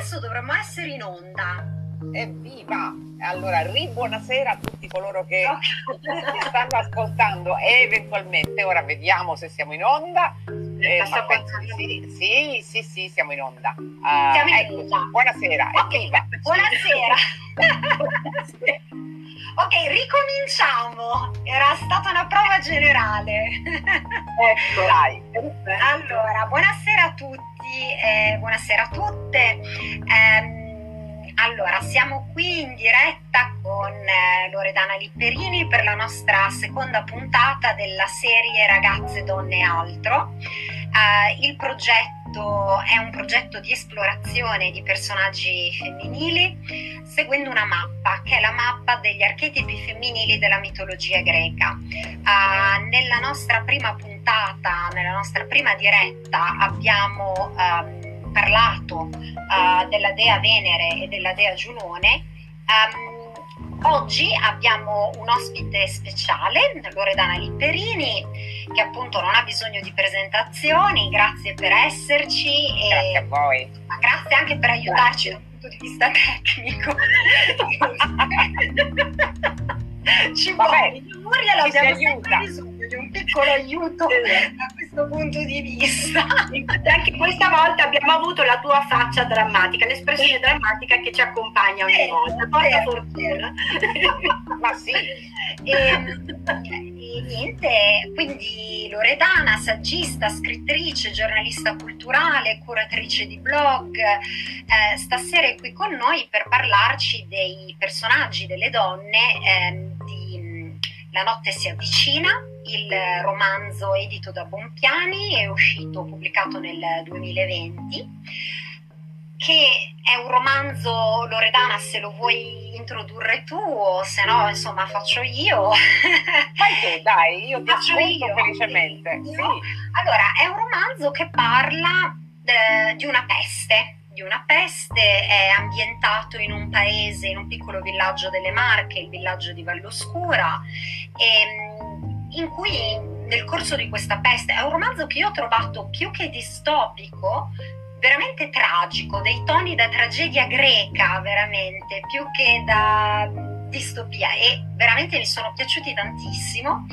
adesso dovremmo essere in onda. Evviva! Allora, buonasera a tutti coloro che ci stanno ascoltando e eventualmente ora vediamo se siamo in onda. Eh, sì. sì, sì, sì, siamo in onda. Uh, siamo in ecco, onda. Buonasera, evviva! Buonasera! ok, ricominciamo. Era stata una prova generale. ecco, dai. Allora, buonasera a tutti eh, buonasera a tutte. Eh, allora, siamo qui in diretta con eh, Loredana Lipperini per la nostra seconda puntata della serie Ragazze, Donne e Altro. Uh, il progetto è un progetto di esplorazione di personaggi femminili seguendo una mappa che è la mappa degli archetipi femminili della mitologia greca. Uh, nella nostra prima puntata, nella nostra prima diretta abbiamo um, parlato uh, della dea Venere e della dea Giunone. Um, Oggi abbiamo un ospite speciale, Loredana Lipperini, che appunto non ha bisogno di presentazioni, grazie per esserci. Grazie a voi. Ma grazie anche per aiutarci dal punto di vista tecnico. ci vuole, Muriel abbiamo sempre bisogno di un piccolo aiuto da questo punto di vista. Anche questa volta abbiamo avuto la tua faccia drammatica, l'espressione drammatica che ci accompagna ogni volta. Porta fortuna. Ma sì. E, e, niente, quindi Loredana, saggista, scrittrice, giornalista culturale, curatrice di blog, eh, stasera è qui con noi per parlarci dei personaggi delle donne eh, di La notte si avvicina, il romanzo edito da Bompiani, è uscito, pubblicato nel 2020 che è un romanzo, Loredana, se lo vuoi introdurre tu o se no, insomma, faccio io. Fai tu, dai, io ti faccio io, felicemente. Io? Sì. Allora, è un romanzo che parla eh, di una peste, di una peste, è ambientato in un paese, in un piccolo villaggio delle Marche, il villaggio di Valloscura, e, in cui nel corso di questa peste, è un romanzo che io ho trovato più che distopico, veramente tragico, dei toni da tragedia greca, veramente, più che da distopia e veramente mi sono piaciuti tantissimo.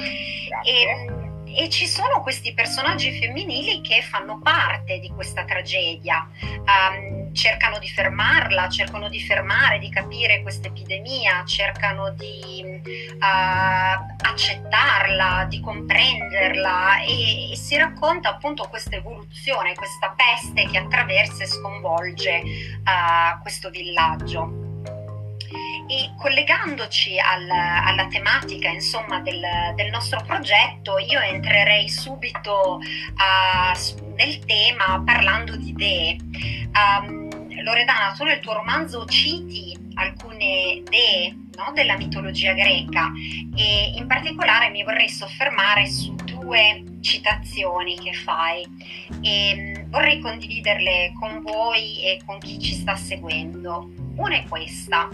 E, e, ci sono questi personaggi femminili che fanno parte di questa tragedia, um, cercano di fermarla, cercano di fermare, di capire questa epidemia, cercano di uh, accettarla, di comprenderla e, e, si racconta appunto questa evoluzione, questa peste che attraversa e sconvolge uh, questo villaggio. E collegandoci al, alla tematica insomma, del, del, nostro progetto, io entrerei subito uh, nel tema parlando di idee. Um, Loredana, tu nel tuo romanzo citi alcune dee no, della mitologia greca e in particolare mi vorrei soffermare su due citazioni che fai e vorrei condividerle con voi e con chi ci sta seguendo. Una è questa.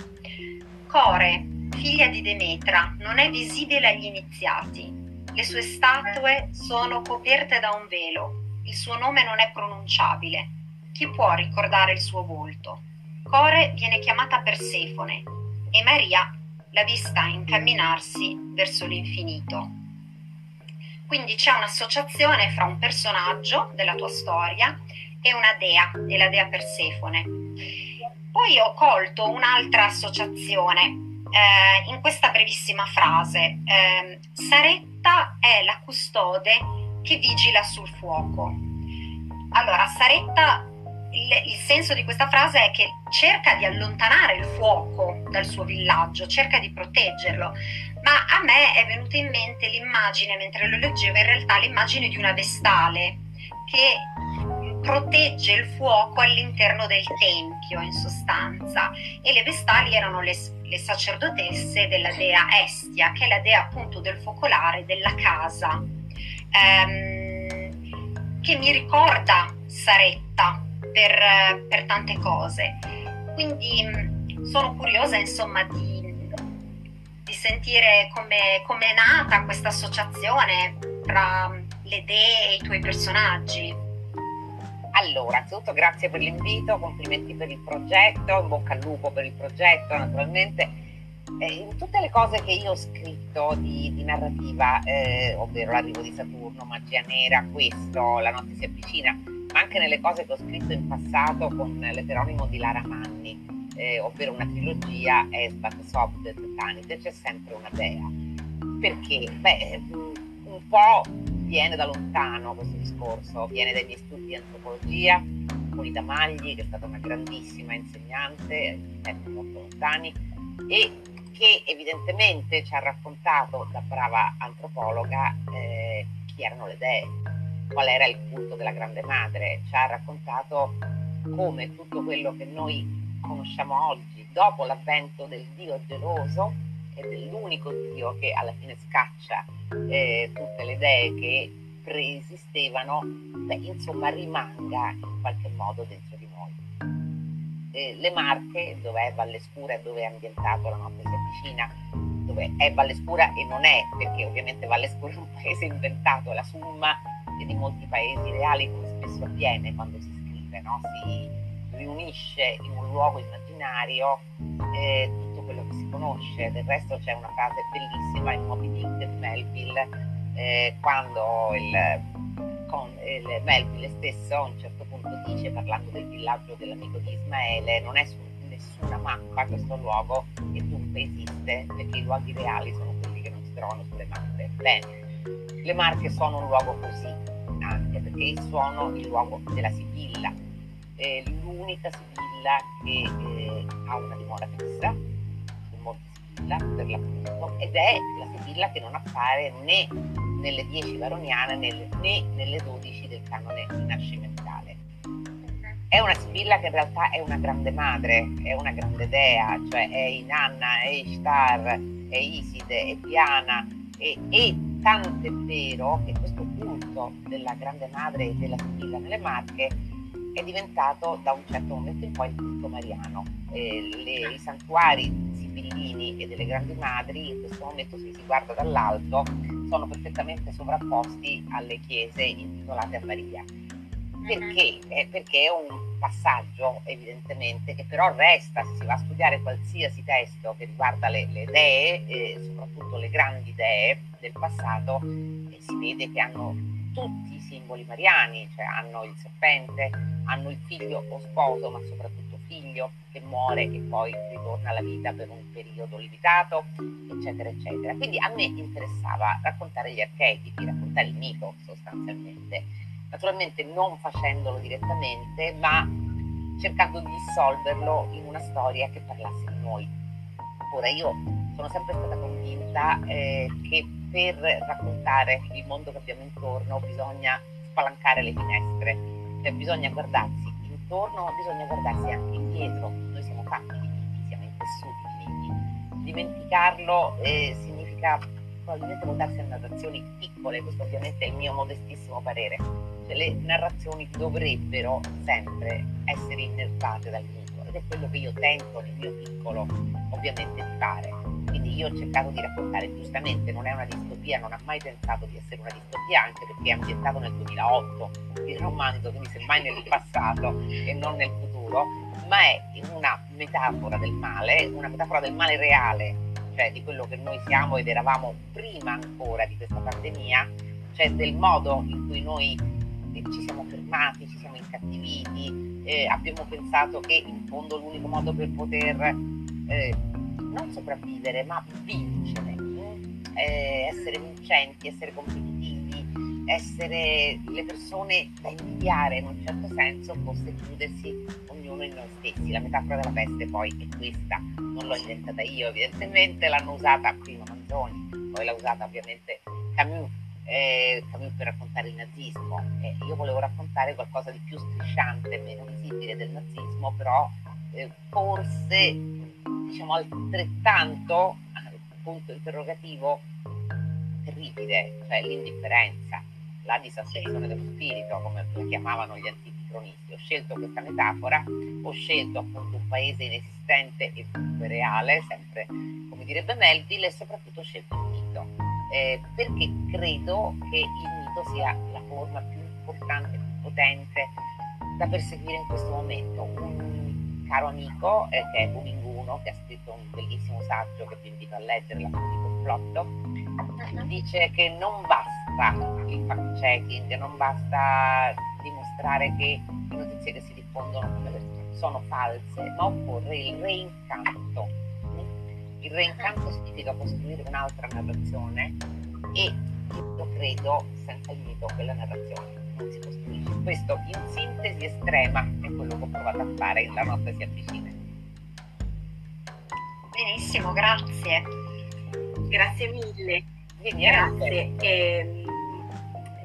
Core, figlia di Demetra, non è visibile agli iniziati. Le sue statue sono coperte da un velo. Il suo nome non è pronunciabile. Chi può ricordare il suo volto? Core viene chiamata Persefone e Maria l'ha vista incamminarsi verso l'infinito. Quindi c'è un'associazione fra un personaggio della tua storia e una dea, e la dea Persefone. Poi ho colto un'altra associazione eh, in questa brevissima frase. Eh, Saretta è la custode che vigila sul fuoco. Allora, Saretta, il, il, senso di questa frase è che cerca di allontanare il fuoco dal suo villaggio, cerca di proteggerlo, ma a me è venuta in mente l'immagine, mentre lo leggevo, in realtà l'immagine di una vestale che protegge il fuoco all'interno del tempio in sostanza. E le vestali erano le, le, sacerdotesse della dea Estia che è la dea appunto del focolare della casa. Ehm, che mi ricorda Saretta per, per tante cose. Quindi mm, sono curiosa insomma di, di sentire come, è nata questa associazione tra le dee e i tuoi personaggi Allora, anzitutto grazie per l'invito, complimenti per il progetto, in bocca al lupo per il progetto naturalmente. Eh, in tutte le cose che io ho scritto di, di narrativa, eh, ovvero l'arrivo di Saturno, magia nera, questo, la notte si avvicina, ma anche nelle cose che ho scritto in passato con l'eteronimo di Lara Manni, eh, ovvero una trilogia Esbat, Sob, Tanit, c'è sempre una dea. Perché? Beh, un po' viene da lontano questo discorso, viene dai miei studi di antropologia, con Ida Magli, che è stata una grandissima insegnante, in tempi molto lontani, e che evidentemente ci ha raccontato da brava antropologa eh, chi erano le dee, qual era il culto della grande madre, ci ha raccontato come tutto quello che noi conosciamo oggi, dopo l'avvento del Dio geloso e dell'unico Dio che alla fine scaccia eh, tutte le dee che preesistevano, beh, insomma rimanga in qualche modo dentro di noi. Eh, le Marche, dove è Valle Scura e dove è ambientato la notte si avvicina, dove è Valle Scura e non è, perché ovviamente Valle Scura è un paese inventato, è la summa di molti paesi reali, come spesso avviene quando si scrive, no? si riunisce in un luogo immaginario eh, si conosce. Del resto c'è una frase bellissima in Moby Dick di Melville, eh, quando il, con, il Melville stesso a un certo punto dice, parlando del villaggio dell'amico di Ismaele, non è su nessuna mappa questo luogo e dunque esiste perché i luoghi reali sono quelli che non si trovano sulle mappe. Bene, le Marche sono un luogo così, anche perché sono il luogo della Sibilla, eh, l'unica Sibilla che eh, ha una dimora fissa, Sibilla per l'appunto, ed è la Sibilla che non appare né nelle 10 varoniane né, né nelle 12 del canone rinascimentale. È una Sibilla che in realtà è una grande madre, è una grande dea, cioè è Inanna, è Ishtar, è Iside, è Diana, e, e tanto è vero che questo culto della grande madre e della Sibilla nelle Marche è diventato da un certo momento in poi il culto mariano. Eh, le, I santuari sibillini e delle grandi madri in questo momento se si guarda dall'alto sono perfettamente sovrapposti alle chiese intitolate a Maria. Perché? Eh, perché è un passaggio evidentemente che però resta, se si va a studiare qualsiasi testo che riguarda le, le dee, eh, soprattutto le grandi dee del passato, eh, si vede che hanno tutti i simboli mariani, cioè hanno il serpente, hanno il figlio o sposo, ma soprattutto figlio che muore e poi ritorna alla vita per un periodo limitato, eccetera, eccetera. Quindi a me interessava raccontare gli archetipi, raccontare il mito sostanzialmente naturalmente non facendolo direttamente, ma cercando di dissolverlo in una storia che parlasse di noi. Ora io sono sempre stata convinta eh, che per raccontare il mondo che abbiamo intorno bisogna spalancare le finestre, cioè bisogna guardarsi intorno, bisogna guardarsi anche indietro. Noi siamo fatti di miti, siamo intessuti di miti. Dimenticarlo eh, significa probabilmente votarsi a narrazioni piccole, questo ovviamente è il mio modestissimo parere. Cioè, le narrazioni dovrebbero sempre essere innervate dal mito ed è quello che io tento nel mio piccolo ovviamente di fare. Quindi io ho cercato di raccontare giustamente, non è una distopia, non ha mai pensato di essere una distopia, anche perché è ambientato nel 2008, il romanzo, quindi semmai nel passato e non nel futuro, ma è una metafora del male, una metafora del male reale cioè di quello che noi siamo ed eravamo prima ancora di questa pandemia, cioè del modo in cui noi eh, ci siamo fermati, ci siamo incattiviti, eh, abbiamo pensato che in fondo l'unico modo per poter eh, non sopravvivere ma vincere, eh, essere vincenti, essere competitivi, essere le persone da invidiare in un certo senso fosse chiudersi ognuno in noi stessi. La metafora della peste poi è questa, non l'ho inventata io, evidentemente l'hanno usata prima Manzoni, poi l'ha usata ovviamente Camus, eh, Camus per raccontare il nazismo. Eh, io volevo raccontare qualcosa di più strisciante, meno visibile del nazismo, però eh, forse diciamo altrettanto, punto interrogativo, terribile, cioè l'indifferenza, la disattenzione dello spirito, come la chiamavano gli antichi cronisti. Ho scelto questa metafora, ho scelto appunto un paese inesistente e reale, sempre come direbbe Melville, e soprattutto ho scelto il mito, eh, perché credo che il mito sia la forma più importante, più potente da perseguire in questo momento. Un caro amico eh, che è Buminguno, che ha scritto un bellissimo saggio che vi invito a leggere, La di complotto, dice che non basta il fact checking, non basta dimostrare che le notizie che si diffondono sono false, ma occorre il reincanto. Il reincanto significa costruire un'altra narrazione e io credo senza il mito che la narrazione non si costruisce. Questo in sintesi estrema è quello che ho provato a fare in La notte si avvicina. Benissimo, grazie. Grazie mille. Vieni, grazie. Eh,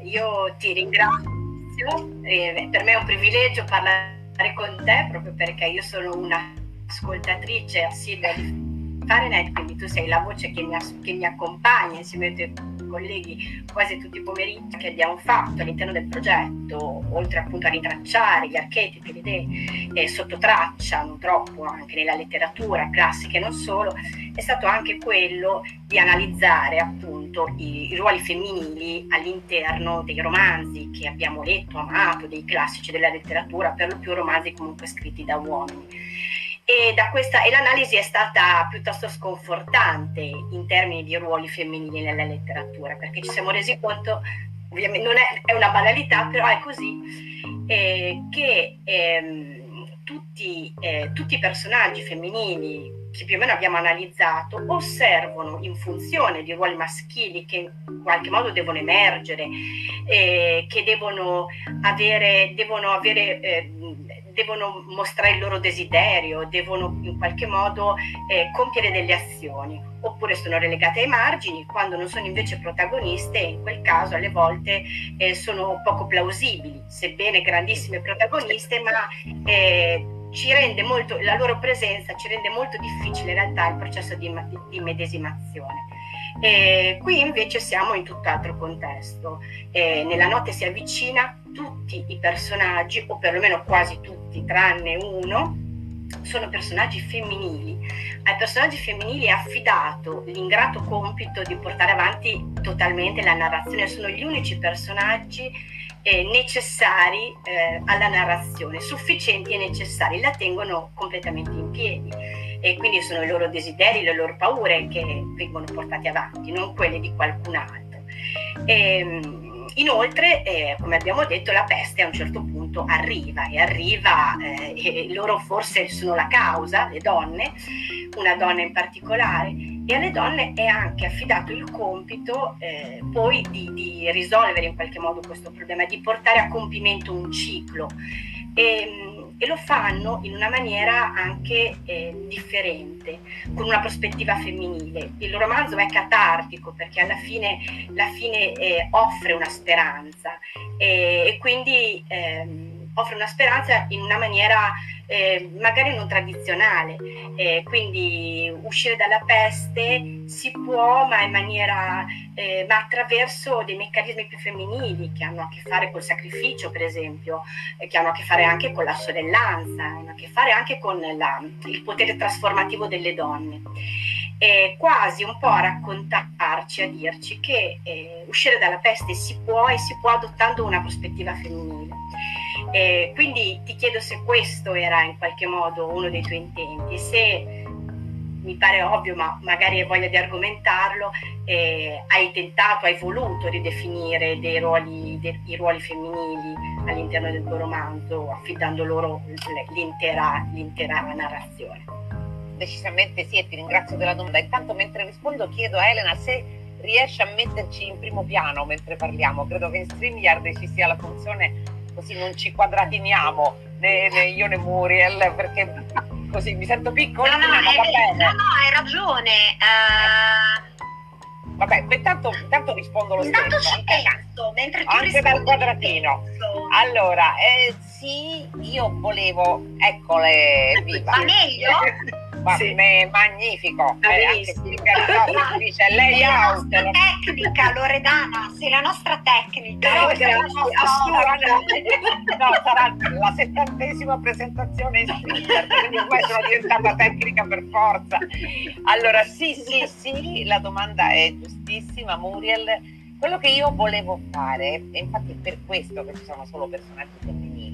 io ti ringrazio, eh, per me è un privilegio parlare con te proprio perché io sono una ascoltatrice assidua di Fahrenheit, quindi tu sei la voce che mi, che mi accompagna insieme ai tuoi colleghi quasi tutti i pomeriggi che abbiamo fatto all'interno del progetto, oltre appunto a ritracciare gli archetipi, le idee eh, sotto traccia, non troppo anche nella letteratura classica e non solo, è stato anche quello di analizzare appunto i, i ruoli femminili all'interno dei romanzi che abbiamo letto, amato, dei classici della letteratura, per lo più romanzi comunque scritti da uomini e, questa, e, l'analisi è stata piuttosto sconfortante in termini di ruoli femminili nella letteratura, perché ci siamo resi conto, ovviamente non è, è una banalità, però è così, eh, che ehm, tutti, eh, tutti i personaggi femminili che più o meno abbiamo analizzato osservano in funzione di ruoli maschili che in qualche modo devono emergere, eh, che devono avere, devono avere eh, devono mostrare il loro desiderio, devono in qualche modo eh, compiere delle azioni, oppure sono relegate ai margini, quando non sono invece protagoniste, in quel caso alle volte eh, sono poco plausibili, sebbene grandissime protagoniste, ma eh, molto, la loro presenza ci rende molto difficile in realtà il processo di, di, medesimazione. E qui invece siamo in tutt'altro contesto. E nella notte si avvicina, tutti i personaggi, o perlomeno quasi tutti, tranne uno, sono personaggi femminili. Ai personaggi femminili è affidato l'ingrato compito di portare avanti totalmente la narrazione, sono gli unici personaggi eh, necessari eh, alla narrazione, sufficienti e necessari, la tengono completamente in piedi e quindi sono i loro desideri, le loro paure che vengono portate avanti, non quelle di qualcun altro. E, ehm, Inoltre, eh, come abbiamo detto, la peste a un certo punto arriva e arriva, eh, e loro forse sono la causa, le donne, una donna in particolare, e alle donne è anche affidato il compito eh, poi di, di, risolvere in qualche modo questo problema, di portare a compimento un ciclo. E, ehm, e lo fanno in una maniera anche eh, differente, con una prospettiva femminile. Il romanzo è catartico perché alla fine, alla fine eh, offre una speranza e, e quindi ehm, offre una speranza in una maniera eh, magari non tradizionale, eh, quindi uscire dalla peste si può ma in maniera eh, ma attraverso dei meccanismi più femminili che hanno a che fare col sacrificio per esempio, che hanno a che fare anche con la sorellanza, hanno a che fare anche con la, il potere trasformativo delle donne. E quasi un po' a raccontarci, a dirci che eh, uscire dalla peste si può e si può adottando una prospettiva femminile. Eh, quindi ti chiedo se questo era in qualche modo uno dei tuoi intenti, se mi pare ovvio, ma magari hai voglia di argomentarlo, eh, hai tentato, hai voluto ridefinire dei ruoli, dei, i ruoli femminili all'interno del tuo romanzo, affidando loro l'intera, l'intera narrazione. Decisamente sì, e ti ringrazio della domanda. Intanto mentre rispondo chiedo a Elena se riesce a metterci in primo piano mentre parliamo. Credo che in StreamYard ci sia la funzione così non ci quadratiniamo né, né io né Muriel perché così mi sento piccola. No, no, ma va bene. no, no, hai ragione. Uh... Vabbè, intanto, intanto rispondo lo intanto stesso. Intanto mentre tu Anche dal quadratino. Allora, eh, sì, io volevo, eccole, viva. Ma meglio? ma sì. me, magnifico. Eh, anche dice lei la nostra tecnica Loredana sei la nostra tecnica. No, no, sarà la settantesima presentazione in Twitter quindi ormai sono diventata tecnica per forza. Allora sì sì sì la domanda è giustissima Muriel. Quello che io volevo fare e infatti per questo che ci sono solo personaggi femminili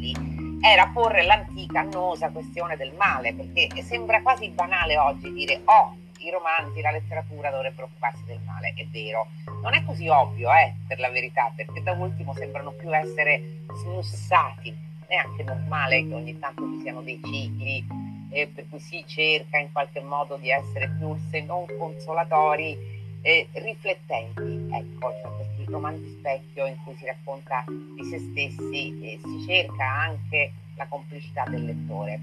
era porre l'antica annosa questione del male, perché sembra quasi banale oggi dire oh, i romanzi, la letteratura dovrebbero occuparsi del male. È vero, non è così ovvio, eh, per la verità, perché da ultimo sembrano più essere smussati. È anche normale che ogni tanto ci siano dei cicli eh, per cui si cerca in qualche modo di essere più, se non consolatori, eh, riflettenti. Ecco, cioè questi romanzi specchio in cui si racconta di se stessi e si cerca anche la complicità del lettore.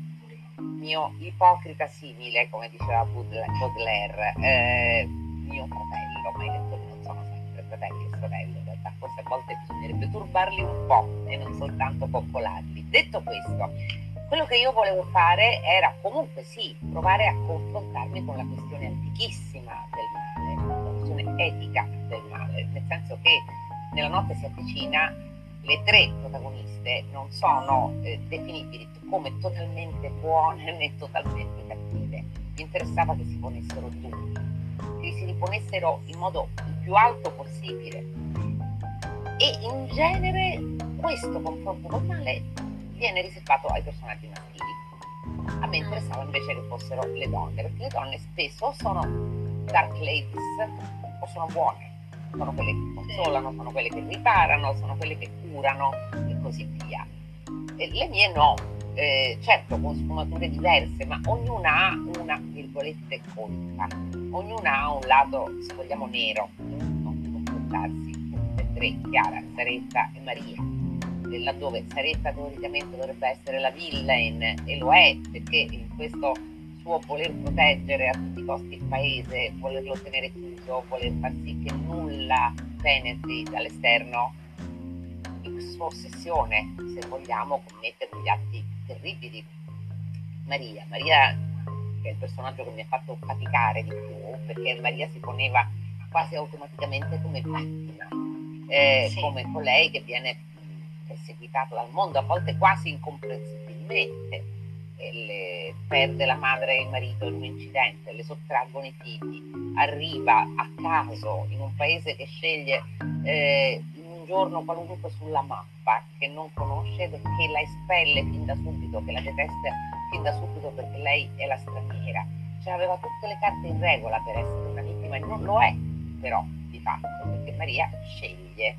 Mio ipocrita simile, come diceva Baudelaire, eh, mio fratello, ma i lettori non sono sempre fratelli e sorelle, in realtà. Forse a volte bisognerebbe turbarli un po' e non soltanto coccolarli. Detto questo, quello che io volevo fare era comunque sì, provare a confrontarmi con la questione antichissima del male, la questione etica del male, nel senso che nella notte si avvicina le tre protagoniste non sono eh, definibili come totalmente buone né totalmente cattive. Mi interessava che si ponessero tutti, che si riponessero in modo il più alto possibile. E in genere questo confronto con male viene riservato ai personaggi maschili. A me interessava invece che fossero le donne, perché le donne spesso sono dark ladies o sono buone sono quelle che consolano, sono quelle che riparano, sono quelle che curano e così via. E le mie no, eh, certo con sfumature diverse, ma ognuna ha una virgolette colpa, ognuna ha un lato, se vogliamo, nero, non di confrontarsi, tutte e tre, Chiara, Saretta e Maria. Laddove Saretta teoricamente dovrebbe essere la villain e lo è perché in questo suo voler proteggere a tutti i costi il paese, volerlo tenere chiuso, voler far sì che nulla penetri dall'esterno, in sua ossessione, se vogliamo, commette degli atti terribili. Maria, Maria che è il personaggio che mi ha fatto faticare di più, perché Maria si poneva quasi automaticamente come vittima, eh, sì. come colei che viene perseguitata dal mondo, a volte quasi incomprensibilmente le, perde la madre e il marito in un incidente, le sottraggono i figli, arriva a caso in un paese che sceglie eh, un giorno qualunque sulla mappa, che non conosce, che la espelle fin da subito, che la detesta fin da subito perché lei è la straniera. Cioè aveva tutte le carte in regola per essere una vittima e non lo è però di fatto, perché Maria sceglie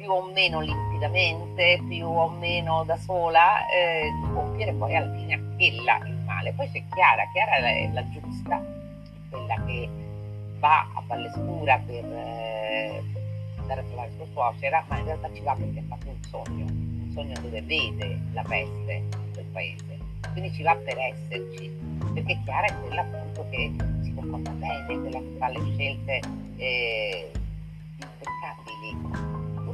più o meno limpidamente, più o meno da sola, eh, di compiere poi alla fine quella il male. Poi c'è Chiara, Chiara è la, giusta, quella che va a Valle Scura per eh, andare a trovare sua suocera, ma in realtà ci va perché ha fatto un sogno, un sogno dove vede la peste del paese. Quindi ci va per esserci, perché Chiara è quella appunto che si comporta bene, quella che fa le scelte eh, impeccabili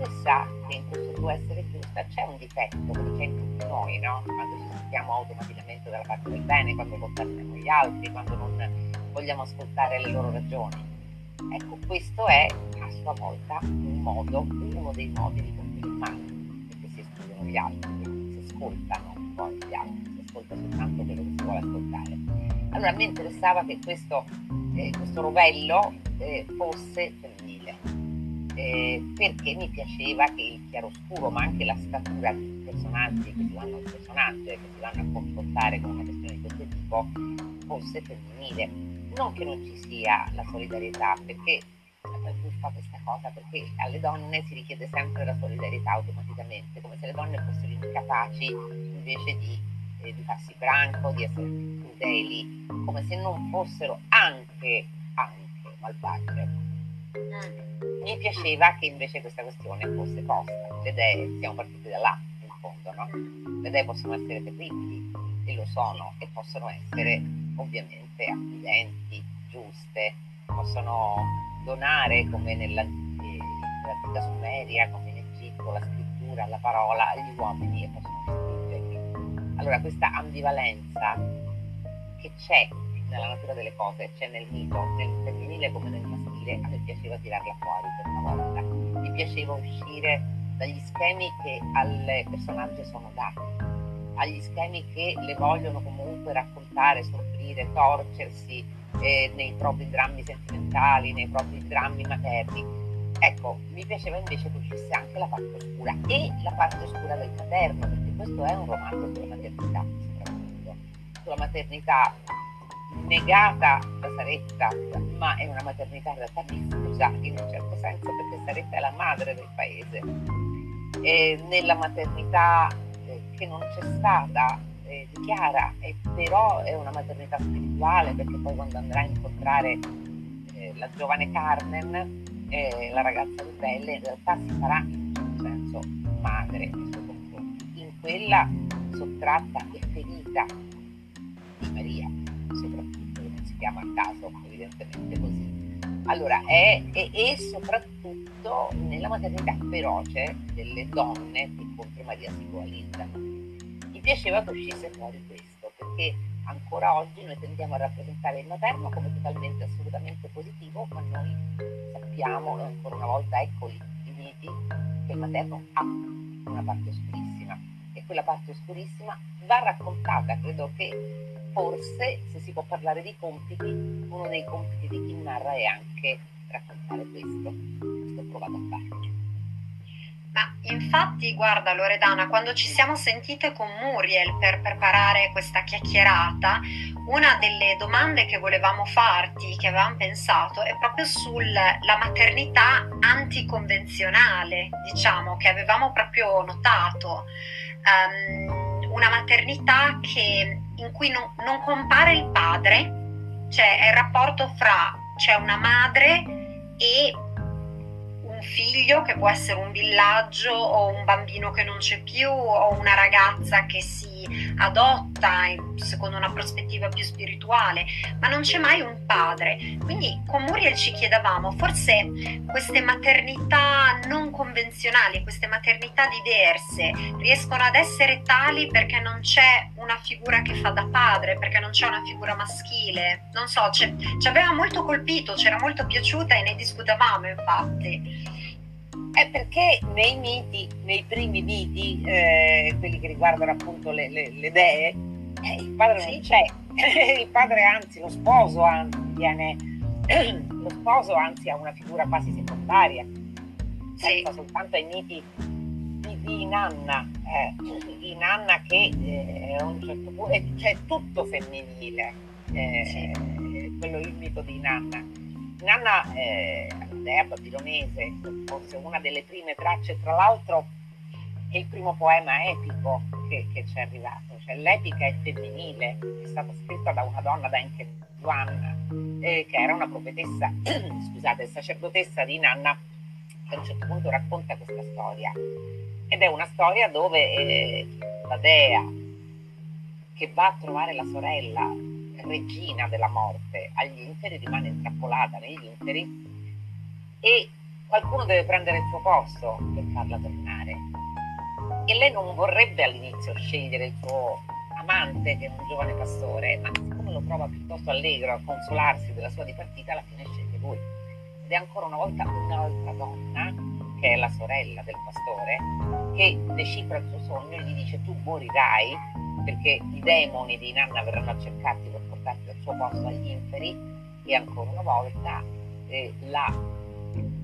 pure sa che in questo tuo essere giusta c'è un difetto, come c'è in tutti noi, no? Quando ci sentiamo automaticamente dalla parte del bene, quando condanniamo gli altri, quando non vogliamo ascoltare le loro ragioni. Ecco, questo è a sua volta un modo, uno dei modi di male, perché si escludono gli altri, si ascoltano poi gli altri, si ascolta soltanto quello che si vuole ascoltare. Allora a me interessava che questo, eh, questo rovello eh, fosse femminile eh, perché mi piaceva che il chiaroscuro, ma anche la statura dei personaggi che si vanno al personaggio che si vanno a confrontare con una questione di questo tipo, fosse femminile. Non che non ci sia la solidarietà, perché fa questa cosa, perché alle donne si richiede sempre la solidarietà automaticamente, come se le donne fossero incapaci invece di, eh, di farsi branco, di essere crudeli, come se non fossero anche, anche malvagie mi piaceva che invece questa questione fosse posta. Le idee, siamo partiti da là, in fondo, no? Le idee possono essere terribili, e lo sono, e possono essere ovviamente accidenti, giuste, possono donare come nell'antica Sumeria, come in Egitto, la scrittura, la parola agli uomini e possono distruggerli. Allora questa ambivalenza che c'è nella natura delle cose, c'è nel mito, nel femminile come nel maschile, maschile a me piaceva tirarla fuori una volta. Mi piaceva uscire dagli schemi che al personaggio sono dati, agli schemi che le vogliono comunque raccontare, soffrire, torcersi eh, nei propri drammi sentimentali, nei propri drammi materni. ecco, mi piaceva invece che uscisse anche la parte oscura e la parte oscura del materno, perché questo è un romanzo sulla maternità, soprattutto, sulla maternità negata da Saretta, ma è una maternità in realtà diffusa in un certo senso perché Saretta è la madre del paese. E nella maternità eh, che non c'è stata eh, di Chiara, e però è una maternità spirituale perché poi quando andrà a incontrare eh, la giovane Carmen, eh, la ragazza ribelle, in realtà si farà in un senso madre. In quella sottratta e ferita di Maria soprattutto, non si chiama a caso, evidentemente così. Allora, è, è, e soprattutto nella maternità feroce delle donne che contro Maria si coalizza. Mi piaceva che uscisse fuori questo, perché ancora oggi noi tendiamo a rappresentare il materno come totalmente, assolutamente positivo, ma noi sappiamo, ancora una volta ecco i miti, che il materno ha una parte oscurissima e quella parte oscurissima va raccontata, credo che forse, se si può parlare di compiti, uno dei compiti di chi narra è anche raccontare questo. Questo ho provato a fare. Ma infatti, guarda Loredana, quando ci siamo sentite con Muriel per preparare questa chiacchierata, una delle domande che volevamo farti, che avevamo pensato, è proprio sulla maternità anticonvenzionale, diciamo, che avevamo proprio notato. Um, una maternità che in cui non, non compare il padre, cioè è il rapporto fra c'è una madre e un figlio che può essere un villaggio o un bambino che non c'è più o una ragazza che si adotta secondo una prospettiva più spirituale, ma non c'è mai un padre. Quindi con Muriel ci chiedevamo, forse queste maternità non convenzionali, queste maternità diverse, riescono ad essere tali perché non c'è una figura che fa da padre, perché non c'è una figura maschile. Non so, ci aveva molto colpito, c'era molto piaciuta e ne discutevamo infatti. È perché nei miti, nei primi miti, eh, quelli che riguardano appunto le, le, le dee, eh, il padre sì. non c'è, il padre anzi, lo sposo anzi, viene, lo sposo anzi ha una figura quasi secondaria, sì. pensa soltanto ai miti di, di Nanna, eh, di Nanna che eh, a un certo punto, c'è cioè, tutto femminile, eh, sì. quello il mito di Nanna Nanna eh, babilonese, forse una delle prime tracce, tra l'altro è il primo poema epico che, che ci è arrivato, cioè l'epica è femminile, è stata scritta da una donna, da Enke Juan, eh, che era una profetessa, scusate, sacerdotessa di Nanna, che a un certo punto racconta questa storia. Ed è una storia dove eh, la dea che va a trovare la sorella regina della morte agli inferi rimane intrappolata negli inferi e qualcuno deve prendere il suo posto per farla tornare. E lei non vorrebbe all'inizio scegliere il suo amante, che è un giovane pastore, ma siccome lo trova piuttosto allegro a consolarsi della sua dipartita, alla fine sceglie lui. Ed è ancora una volta un'altra donna, che è la sorella del pastore, che decifra il suo sogno e gli dice tu morirai perché i demoni di Nanna verranno a cercarti per portarti al suo posto agli inferi e ancora una volta eh, la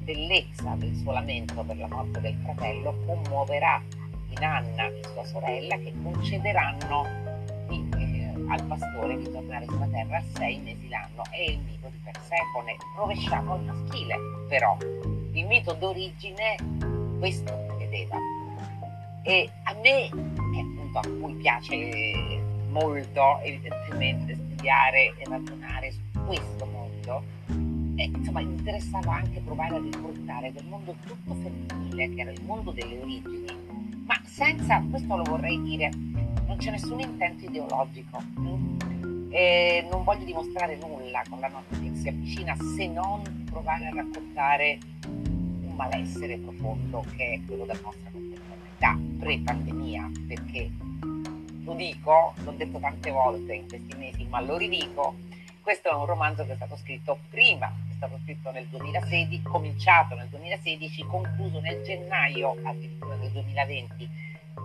bellezza del suo lamento per la morte del fratello commuoverà in Anna e sua sorella che concederanno di, eh, al pastore di tornare sulla terra sei mesi l'anno. È il mito di Persefone, rovesciato al maschile, però il mito d'origine questo vedeva. E a me, appunto, a cui piace molto evidentemente studiare e ragionare su questo mondo, e, insomma, mi interessava anche provare a riportare quel mondo tutto femminile, che era il mondo delle origini, ma senza, questo lo vorrei dire, non c'è nessun intento ideologico. E non voglio dimostrare nulla con la notte che si avvicina se non provare a raccontare un malessere profondo che è quello della nostra contemporaneità pre-pandemia, perché lo dico, l'ho detto tante volte in questi mesi, ma lo ridico, questo è un romanzo che è stato scritto prima, è stato scritto nel 2016, cominciato nel 2016, concluso nel gennaio addirittura del 2020,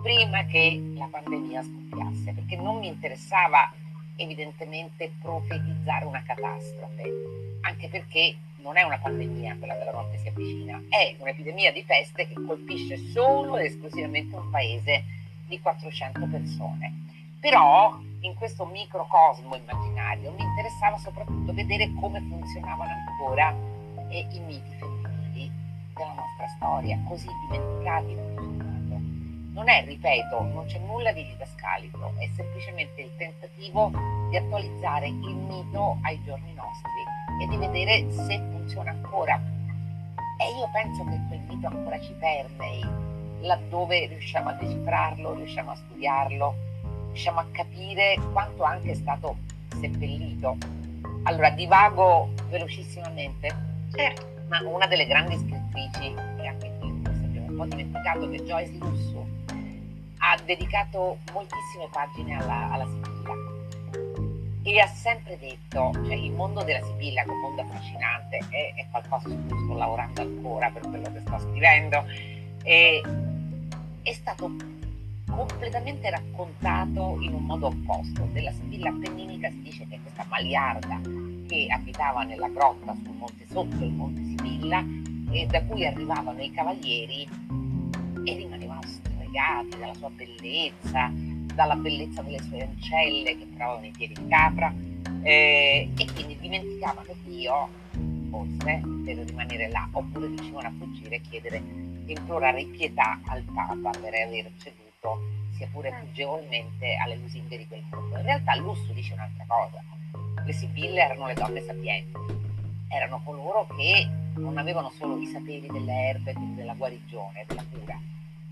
prima che la pandemia scoppiasse, perché non mi interessava evidentemente profetizzare una catastrofe, anche perché non è una pandemia quella della notte si avvicina, è un'epidemia di peste che colpisce solo ed esclusivamente un paese di 400 persone. Però in questo microcosmo immaginario mi interessava soprattutto vedere come funzionavano ancora eh, i miti femminili della nostra storia, così dimenticati. Non è, ripeto, non c'è nulla di didascalico, è semplicemente il tentativo di attualizzare il mito ai giorni nostri e di vedere se funziona ancora. E io penso che quel mito ancora ci permei, laddove riusciamo a decifrarlo, riusciamo a studiarlo, riusciamo a capire quanto anche è stato seppellito. Allora, divago velocissimamente, certo. ma una delle grandi scrittrici, e anche qui forse abbiamo un po' dimenticato, che Joyce Lusso, ha dedicato moltissime pagine alla, alla Sibilla e ha sempre detto, cioè il mondo della Sibilla, che è un mondo affascinante, è, è qualcosa su cui sto lavorando ancora per quello che sto scrivendo, e, è stato completamente raccontato in un modo opposto. Della Sibilla appenninica si dice che questa maliarda che abitava nella grotta sul monte sotto il monte Sibilla e da cui arrivavano i cavalieri e rimanevano stregati dalla sua bellezza, dalla bellezza delle sue ancelle che trovavano i piedi di capra eh, e quindi dimenticavano Dio, forse, per rimanere là, oppure riuscivano a fuggire e chiedere, implorare pietà al Papa per aver ceduto, sia pure fuggevolmente, alle lusinghe di quel mondo. In realtà Lusso dice un'altra cosa, le Sibille erano le donne sapienti, erano coloro che non avevano solo i saperi delle erbe, quindi della guarigione, della cura,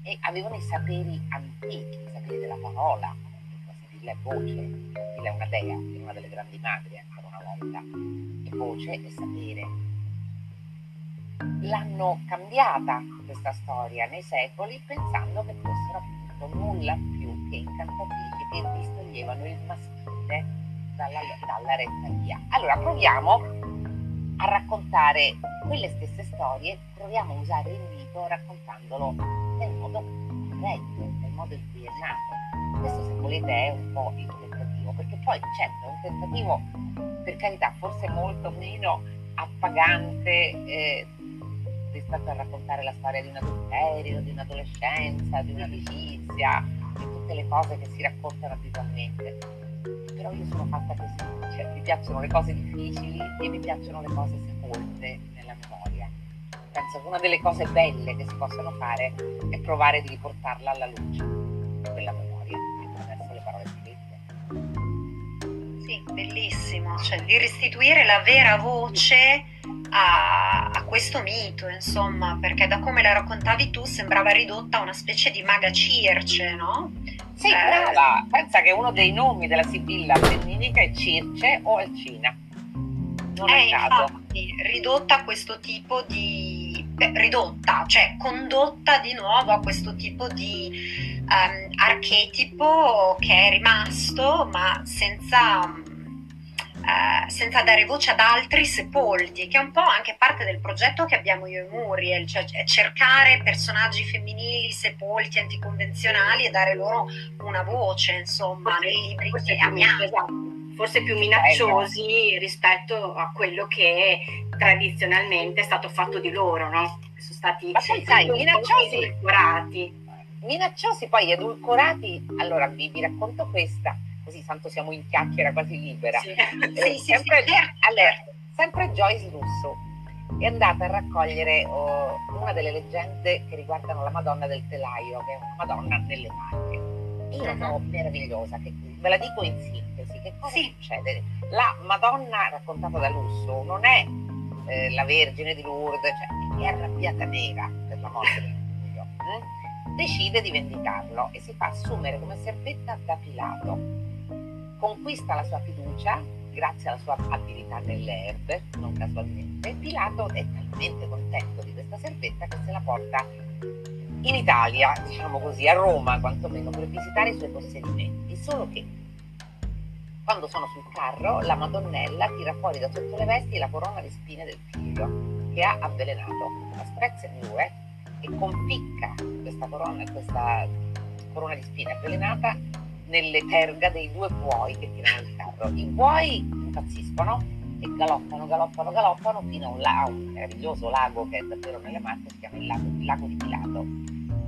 e avevano i saperi antichi, i saperi della parola, la Sibilla è voce, Sibilla è una dea, è una delle grandi madri ancora una volta, e voce e sapere. L'hanno cambiata questa storia nei secoli pensando che fossero appunto nulla più che incantatrici che distoglievano il maschile dalla, dalla retta via. Allora proviamo a raccontare quelle stesse storie, proviamo a usare il mito raccontandolo nel modo corretto, nel modo in cui è nato. Questo se volete è un po' il tentativo, perché poi certo è un tentativo, per carità, forse molto meno appagante eh, rispetto a raccontare la storia di un adulterio, di un'adolescenza, di un'amicizia, di tutte le cose che si raccontano abitualmente. Però io sono fatta così, cioè mi piacciono le cose difficili e mi piacciono le cose sepolte nella memoria penso che una delle cose belle che si possono fare è provare di riportarla alla luce, quella memoria, attraverso le parole scritte. Sì, bellissimo, cioè di restituire la vera voce a, a, questo mito, insomma, perché da come la raccontavi tu sembrava ridotta a una specie di maga circe, no? Sì, eh, brava, pensa che uno dei nomi della Sibilla femminica è Circe o Alcina. Non è, è caso. Infatti, ridotta a questo tipo di ridotta, cioè condotta di nuovo a questo tipo di um, archetipo che è rimasto, ma senza, uh, senza, dare voce ad altri sepolti, che è un po' anche parte del progetto che abbiamo io e Muriel, cioè cercare personaggi femminili sepolti, anticonvenzionali e dare loro una voce, insomma, nei libri che amiamo. Esatto forse più minacciosi rispetto a quello che tradizionalmente è stato fatto di loro, no? Sono stati Ma poi sai, minacciosi edulcorati. Minacciosi poi edulcorati, allora vi, vi, racconto questa, così tanto siamo in chiacchiera quasi libera. Sì, sì, sempre, sì, allora, sempre Joyce Russo è andata a raccogliere oh, una delle leggende che riguardano la Madonna del Telaio, che è una Madonna nelle Marche. Io la trovo meravigliosa, che, ve la dico in sintesi, che cosa succede? La Madonna raccontata da Lusso non è eh, la Vergine di Lourdes, cioè, è arrabbiata nera per la morte del figlio. Eh? Decide di vendicarlo e si fa assumere come servetta da Pilato. Conquista la sua fiducia grazie alla sua abilità nelle erbe, non casualmente. Pilato è talmente contento di questa servetta che se la porta in Italia, diciamo così, a Roma quantomeno, per visitare i suoi possedimenti. Solo che quando sono sul carro, la Madonnella tira fuori da sotto le vesti la corona di spine del figlio che ha avvelenato. La sprezza in due e conficca questa corona, questa corona di spine avvelenata nelle terga dei due buoi che tirano il carro. I buoi impazziscono e galoppano, galoppano, galoppano fino a un, lago, un meraviglioso lago che è davvero nelle Marche, si chiama il lago, il lago di Pilato.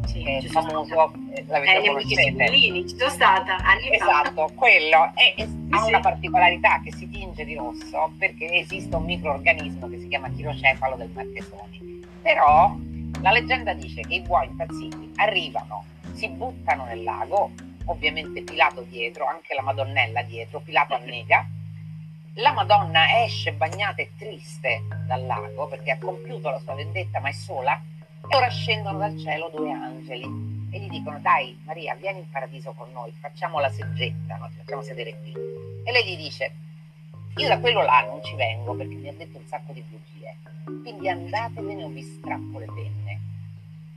Sì, che è famoso, eh, l'avete eh, conoscete. ci sono stata anni esatto, fa. quello è, è, ha sì. una particolarità che si tinge di rosso perché esiste un microorganismo che si chiama chirocefalo del Marchesoni. Però la leggenda dice che i buoi impazziti arrivano, si buttano nel lago, ovviamente Pilato dietro, anche la Madonnella dietro, Pilato annega. La Madonna esce bagnata e triste dal lago perché ha compiuto la sua vendetta ma è sola e ora scendono dal cielo due angeli e gli dicono dai Maria vieni in paradiso con noi, facciamo la seggetta, no? ci facciamo sedere qui. E lei gli dice io da quello là non ci vengo perché mi ha detto un sacco di bugie, quindi andatevene o vi strappo le penne.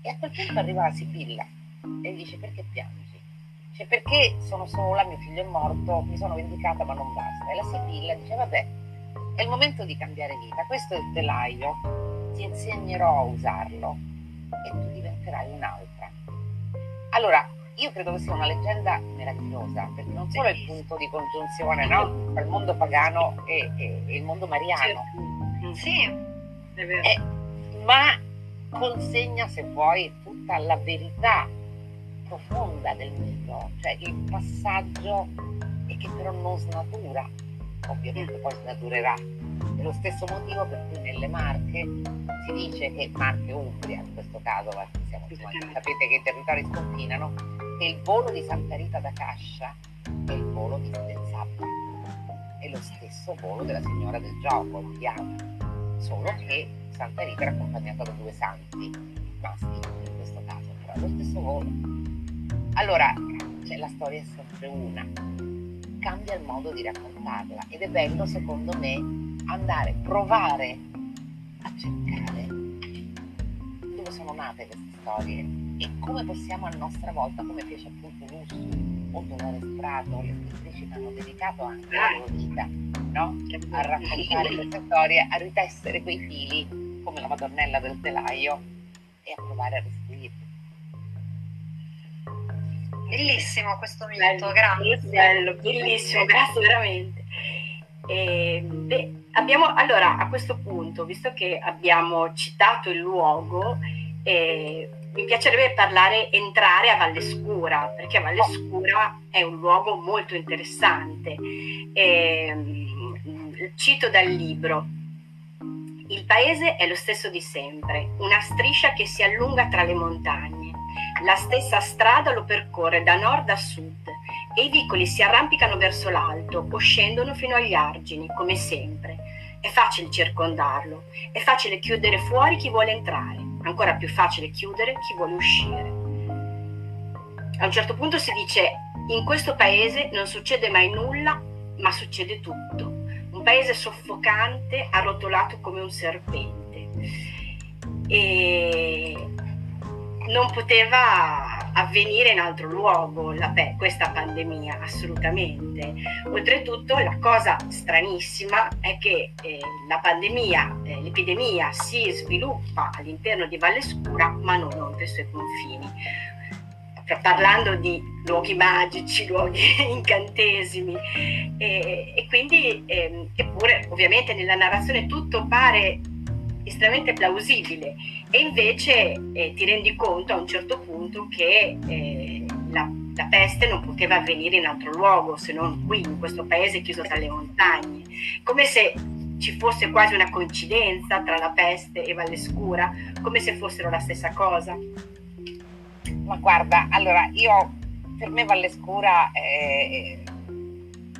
E a quel punto arriva la Sibilla e gli dice perché piangi? Dice perché sono sola, mio figlio è morto, mi sono vendicata ma non basta. E la Sibilla dice vabbè, è il momento di cambiare vita, questo è il telaio, ti insegnerò a usarlo e tu diventerai un'altra. Allora, io credo che sia una leggenda meravigliosa, perché non solo è il punto di congiunzione no? tra il mondo pagano e, e, e il mondo mariano, sì, è vero. Eh, ma consegna, se vuoi, tutta la verità profonda del mito, cioè il passaggio e che però non snatura, ovviamente poi snaturerà. È lo stesso motivo per cui nelle Marche si dice che Marche Umbria, in questo caso, siamo, sapete che i territori sconfinano, che il volo di Santa Rita da Cascia è il volo di Stenzappa, è lo stesso volo della Signora del Gioco, Diana, solo che Santa Rita era accompagnata da due santi maschi in questo caso, però è lo stesso volo. Allora, cioè, la storia è sempre una, cambia il modo di raccontarla ed è bello secondo me andare, provare a cercare dove sono nate queste storie e come possiamo a nostra volta, come fece appunto Lussu o Dolores Prato, le scrittrici che hanno dedicato anche la loro vita no? a raccontare queste storie, a ritessere quei fili come la Madonnella del telaio e a provare a restituirli. Bellissimo questo mito, grazie. Bello, bellissimo, grazie veramente. E, beh, abbiamo, allora, a questo punto, visto che abbiamo citato il luogo, eh, mi piacerebbe parlare, entrare a Vallescura, perché Vallescura è un luogo molto interessante. Eh, cito dal libro. Il paese è lo stesso di sempre, una striscia che si allunga tra le montagne. La stessa strada lo percorre da nord a sud e i vicoli si arrampicano verso l'alto o scendono fino agli argini, come sempre. È facile circondarlo, è facile chiudere fuori chi vuole entrare, ancora più facile chiudere chi vuole uscire. A un certo punto si dice, in questo paese non succede mai nulla, ma succede tutto un paese soffocante, arrotolato come un serpente. E non poteva avvenire in altro luogo la, questa pandemia, assolutamente. Oltretutto la cosa stranissima è che eh, la pandemia, eh, l'epidemia si sviluppa all'interno di Valle Scura ma non oltre i suoi confini parlando di luoghi magici, luoghi incantesimi e, e quindi eh, eppure ovviamente nella narrazione tutto pare estremamente plausibile. E invece eh, ti rendi conto a un certo punto che eh, la, la, peste non poteva avvenire in altro luogo se non qui in questo paese chiuso tra le montagne. Come se ci fosse quasi una coincidenza tra la peste e Vallescura come se fossero la stessa cosa. Ma guarda, allora io per me Vallescura è,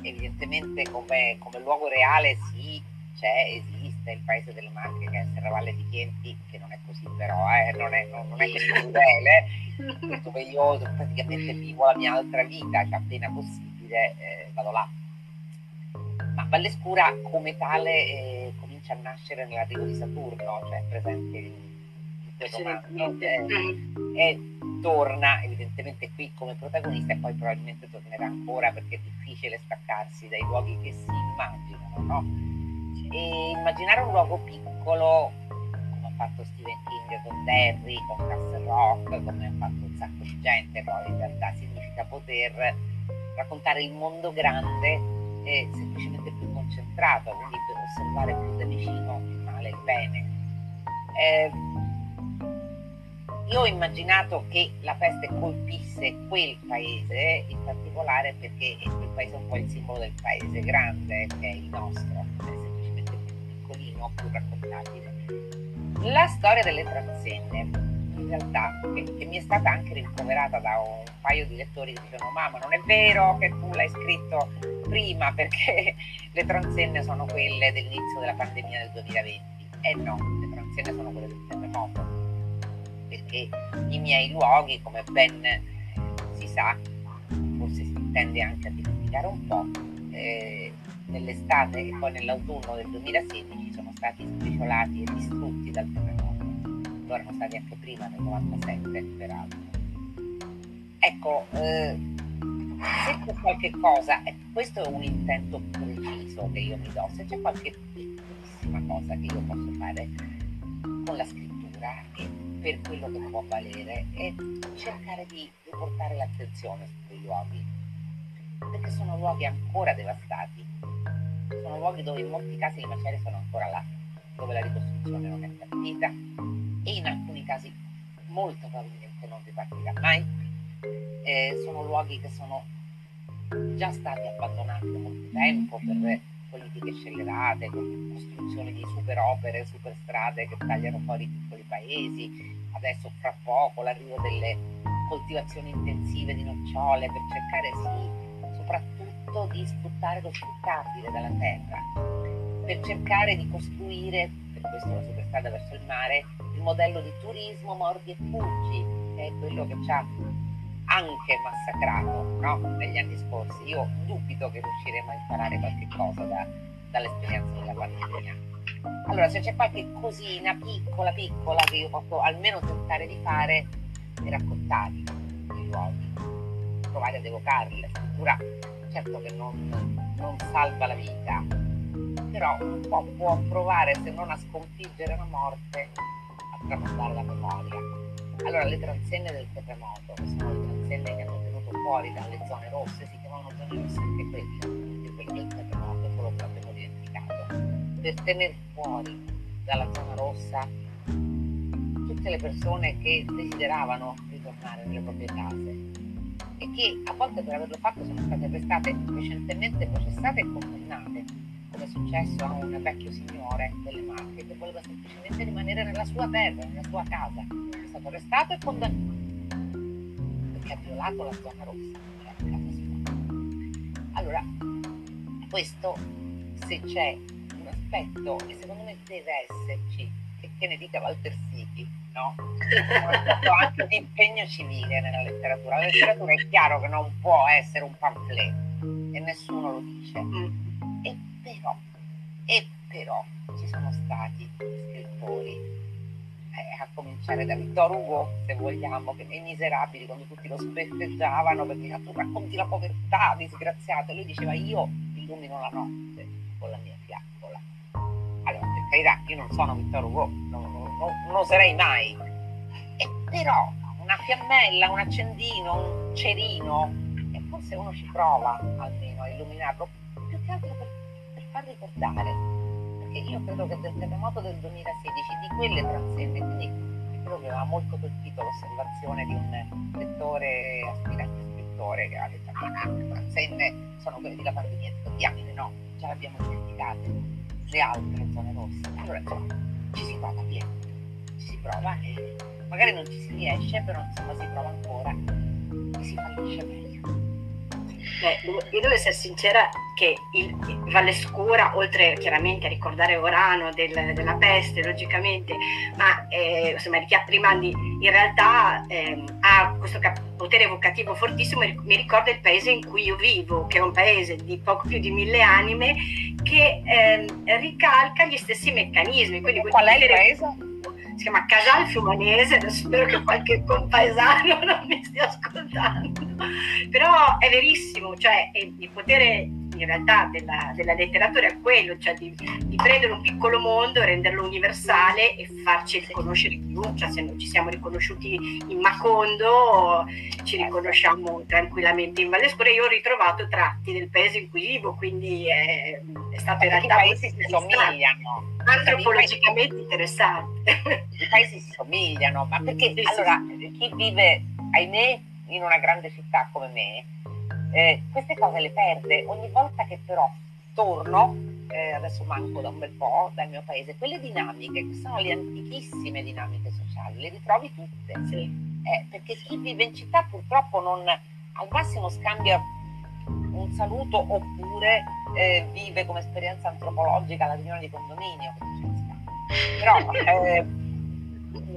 evidentemente come, come, luogo reale sì, c'è, esiste il paese delle Marche che è Serravalle di Chienti, che non è così però, eh, non, è, non, non è così crudele, dove io praticamente vivo la mia altra vita, che appena possibile eh, vado là. Ma Vallescura come tale eh, comincia a nascere nell'arrivo di Saturno, cioè presente in questo romanzo eh, e torna evidentemente qui come protagonista e poi probabilmente tornerà ancora perché è difficile staccarsi dai luoghi che si immaginano, no? E immaginare un luogo piccolo come ha fatto Stephen King con Derry, con Castle Rock, come ha fatto un sacco di gente, poi in realtà significa poter raccontare il mondo grande e semplicemente più concentrato, quindi per osservare più da vicino il male e il bene. Eh, io ho immaginato che la peste colpisse quel paese in particolare perché quel paese è un po' il simbolo del paese grande che è il nostro, piccolino, più raccontabile. La storia delle transenne, in realtà, che, che, mi è stata anche rimproverata da un paio di lettori che dicono mamma non è vero che tu l'hai scritto prima perché le transenne sono quelle dell'inizio della pandemia del 2020. Eh no, le transenne sono quelle del terremoto perché i miei luoghi, come ben si sa, forse si tende anche a dimenticare un po', eh, nell'estate e poi nell'autunno del 2016 sono stati sbriciolati e distrutti dal terremoto. Lo erano stati anche prima, nel 97 peraltro. Ecco, eh, se c'è qualche cosa, e questo è un intento preciso che io mi do, se c'è qualche piccolissima cosa che io posso fare con la scrittura, che per quello che può valere e cercare di riportare l'attenzione su quei luoghi, perché sono luoghi ancora devastati, sono luoghi dove in molti casi le macerie sono ancora là, dove la ricostruzione non è partita e in alcuni casi molto probabilmente non ripartirà mai. Eh, sono luoghi che sono già stati abbandonati da molto tempo per politiche scellerate, con costruzione di super opere, super strade che tagliano fuori piccoli paesi, adesso fra poco l'arrivo delle coltivazioni intensive di nocciole per cercare sì, soprattutto di sfruttare lo sfruttabile dalla terra, per cercare di costruire, per questo la superstrada verso il mare, il modello di turismo mordi e fuggi, che è quello che ci ha anche massacrato no? negli anni scorsi. Io dubito che riusciremo a imparare qualche cosa da, dall'esperienza della pandemia. Allora, se c'è qualche cosina piccola, piccola che io posso almeno tentare di fare, è raccontarli i luoghi, provare ad evocarli. La scrittura certo che non, non salva la vita, però un po' può provare, se non a sconfiggere la morte, a tramandare la memoria. Allora, le transenne del terremoto, che sono le transenne che hanno tenuto fuori dalle zone rosse, si chiamano zone rosse anche quelle, quelle del terremoto, solo che abbiamo dimenticato per tenere fuori dalla zona rossa tutte le persone che desideravano ritornare nelle proprie case e che a volte per averlo fatto sono state arrestate recentemente processate e condannate, come è successo a un vecchio signore delle Marche che voleva semplicemente rimanere nella sua terra, nella sua casa. È stato arrestato e condannato perché ha violato la zona rossa, cioè casa sua. Allora, questo se c'è aspetto e secondo me deve esserci, che, che ne dica Walter Siti, no? Un anche di impegno civile nella letteratura. La letteratura è chiaro che non può essere un pamphlet e nessuno lo dice. Mm. E però, e però ci sono stati scrittori eh, a cominciare da Vittor Hugo, se vogliamo, che nei miserabili, quando tutti lo spetteggiavano perché tu racconti la povertà disgraziata, lui diceva io illumino la notte con la mia allora, per carità, io non sono Vittorio Hugo, non, non, non, lo sarei mai, e però una fiammella, un accendino, un cerino, e forse uno ci prova almeno a illuminarlo, più che altro per, per far ricordare, perché io credo che del terremoto del 2016, di quelle transenne, quindi credo che aveva molto colpito l'osservazione di un lettore aspirante scrittore che ha detto ma le transenne sono quelle della pandemia, diamine no, già l'abbiamo dimenticate le altre zone rosse. Allora insomma ci si via, ci si prova e magari non ci si riesce, però insomma si prova ancora e si fallisce meglio. Beh, io devo essere sincera che il, Valle Scura, oltre chiaramente a ricordare Orano del, della peste, logicamente, ma eh, insomma rimandi in realtà eh, ha questo potere evocativo fortissimo, mi ricorda il paese in cui io vivo, che è un paese di poco più di mille anime, che eh, ricalca gli stessi meccanismi. Quindi Qual è il paese? Si chiama Casal Fiumanese, adesso spero che qualche compaesano non mi stia ascoltando, però è verissimo, cioè il potere in realtà della, della letteratura è quello, cioè di, di, prendere un piccolo mondo, renderlo universale e farci riconoscere più, cioè se non ci siamo riconosciuti in Macondo ci riconosciamo tranquillamente in Valle Scura. Io ho ritrovato tratti del paese in cui vivo, quindi è, è stato in realtà... I paesi si somigliano. Antropologicamente interessante. I paesi si somigliano, ma perché sì, allora sì. chi vive, ahimè, in una grande città come me, eh, queste cose le perde. Ogni volta che però torno, eh, adesso manco da un bel po' dal mio paese, quelle dinamiche che sono le antichissime dinamiche sociali, le ritrovi tutte. Sì. Eh, perché chi vive in città purtroppo non al massimo scambia un saluto oppure eh, vive come esperienza antropologica la riunione di condominio. Però eh,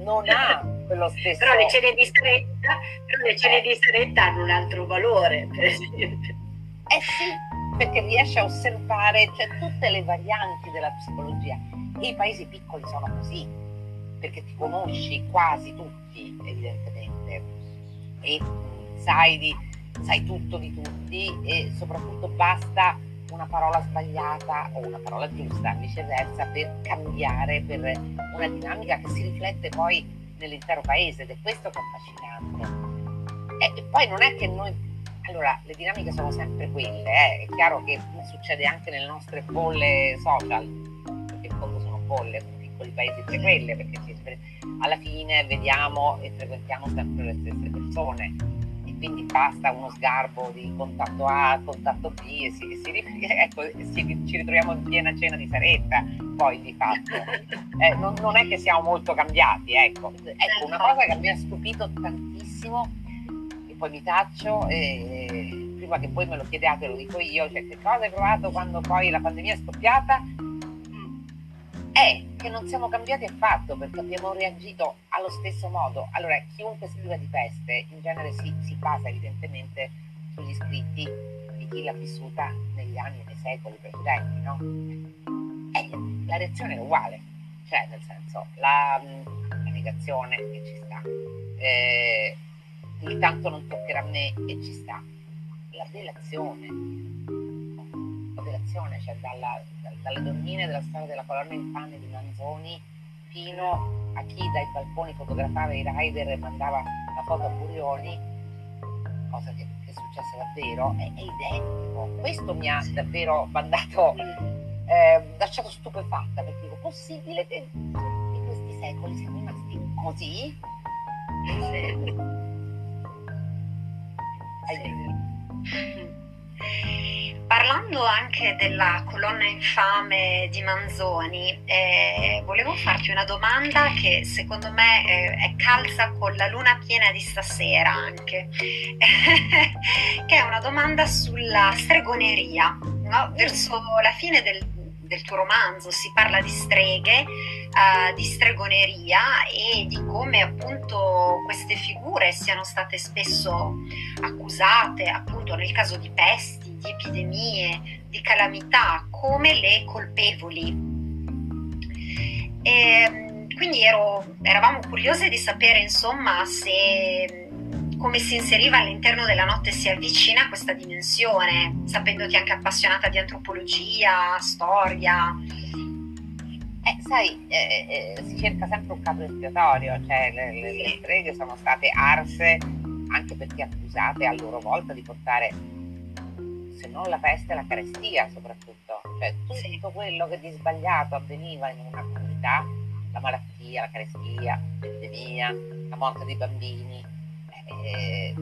non ha quello stesso. Però le cene di stretta, le cene di stretta hanno un altro valore, per esempio. Eh sì, perché riesce a osservare cioè, tutte le varianti della psicologia. I paesi piccoli sono così, perché ti conosci quasi tutti, evidentemente, e sai, di, sai tutto di tutti e soprattutto basta una parola sbagliata o una parola giusta, viceversa, per cambiare, per una dinamica che si riflette poi nell'intero paese ed è questo che è affascinante. E poi non è che noi allora, le dinamiche sono sempre quelle, eh. è chiaro che succede anche nelle nostre bolle social, perché in fondo sono bolle, sono piccoli paesi tra quelle, perché alla fine vediamo e frequentiamo sempre le stesse persone quindi basta uno sgarbo di contatto A, contatto B e, si, si, ecco, si, ci ritroviamo in piena cena di Saretta, poi di fatto. Eh, non, non, è che siamo molto cambiati, ecco. ecco. Una cosa che mi ha stupito tantissimo, e poi mi taccio, e, prima che voi me lo chiediate lo dico io, cioè che cosa hai provato quando poi la pandemia è scoppiata? È che non siamo cambiati affatto perché abbiamo reagito allo stesso modo. Allora, chiunque scriva di peste in genere si, si basa evidentemente sugli scritti di chi l'ha vissuta negli anni e nei secoli precedenti, no? E la reazione è uguale, cioè nel senso la, la negazione che ci sta, eh, il tanto non toccherà a me e ci sta, la delazione, la delazione, cioè dalla dalle donnine della storia della colonna infame di Manzoni fino a chi dai balconi fotografava i rider e mandava la foto a Burioni, cosa che, che è successa davvero, è, è, identico. Questo mi ha davvero mandato, eh, lasciato stupefatta, perché dico, possibile che in questi secoli siamo rimasti così? Sì. Parlando anche della colonna infame di Manzoni, eh, volevo farti una domanda che secondo me eh, è calza con la luna piena di stasera anche, che è una domanda sulla stregoneria. No? Verso la fine del, del tuo romanzo si parla di streghe, uh, di stregoneria e di come appunto queste figure siano state spesso accusate, appunto nel caso di pesti, di epidemie, di calamità, come le colpevoli. E, ehm, quindi ero, eravamo curiose di sapere insomma se come si inseriva all'interno della notte si avvicina a questa dimensione, sapendoti anche appassionata di antropologia, storia. Eh, sai, eh, eh, si cerca sempre un capo espiatorio, cioè le, le, le streghe sono state arse anche perché accusate a loro volta di portare, se non la peste, la carestia soprattutto, cioè tutto quello che di sbagliato avveniva in una comunità, la malattia, la carestia, l'epidemia, la morte dei bambini, eh,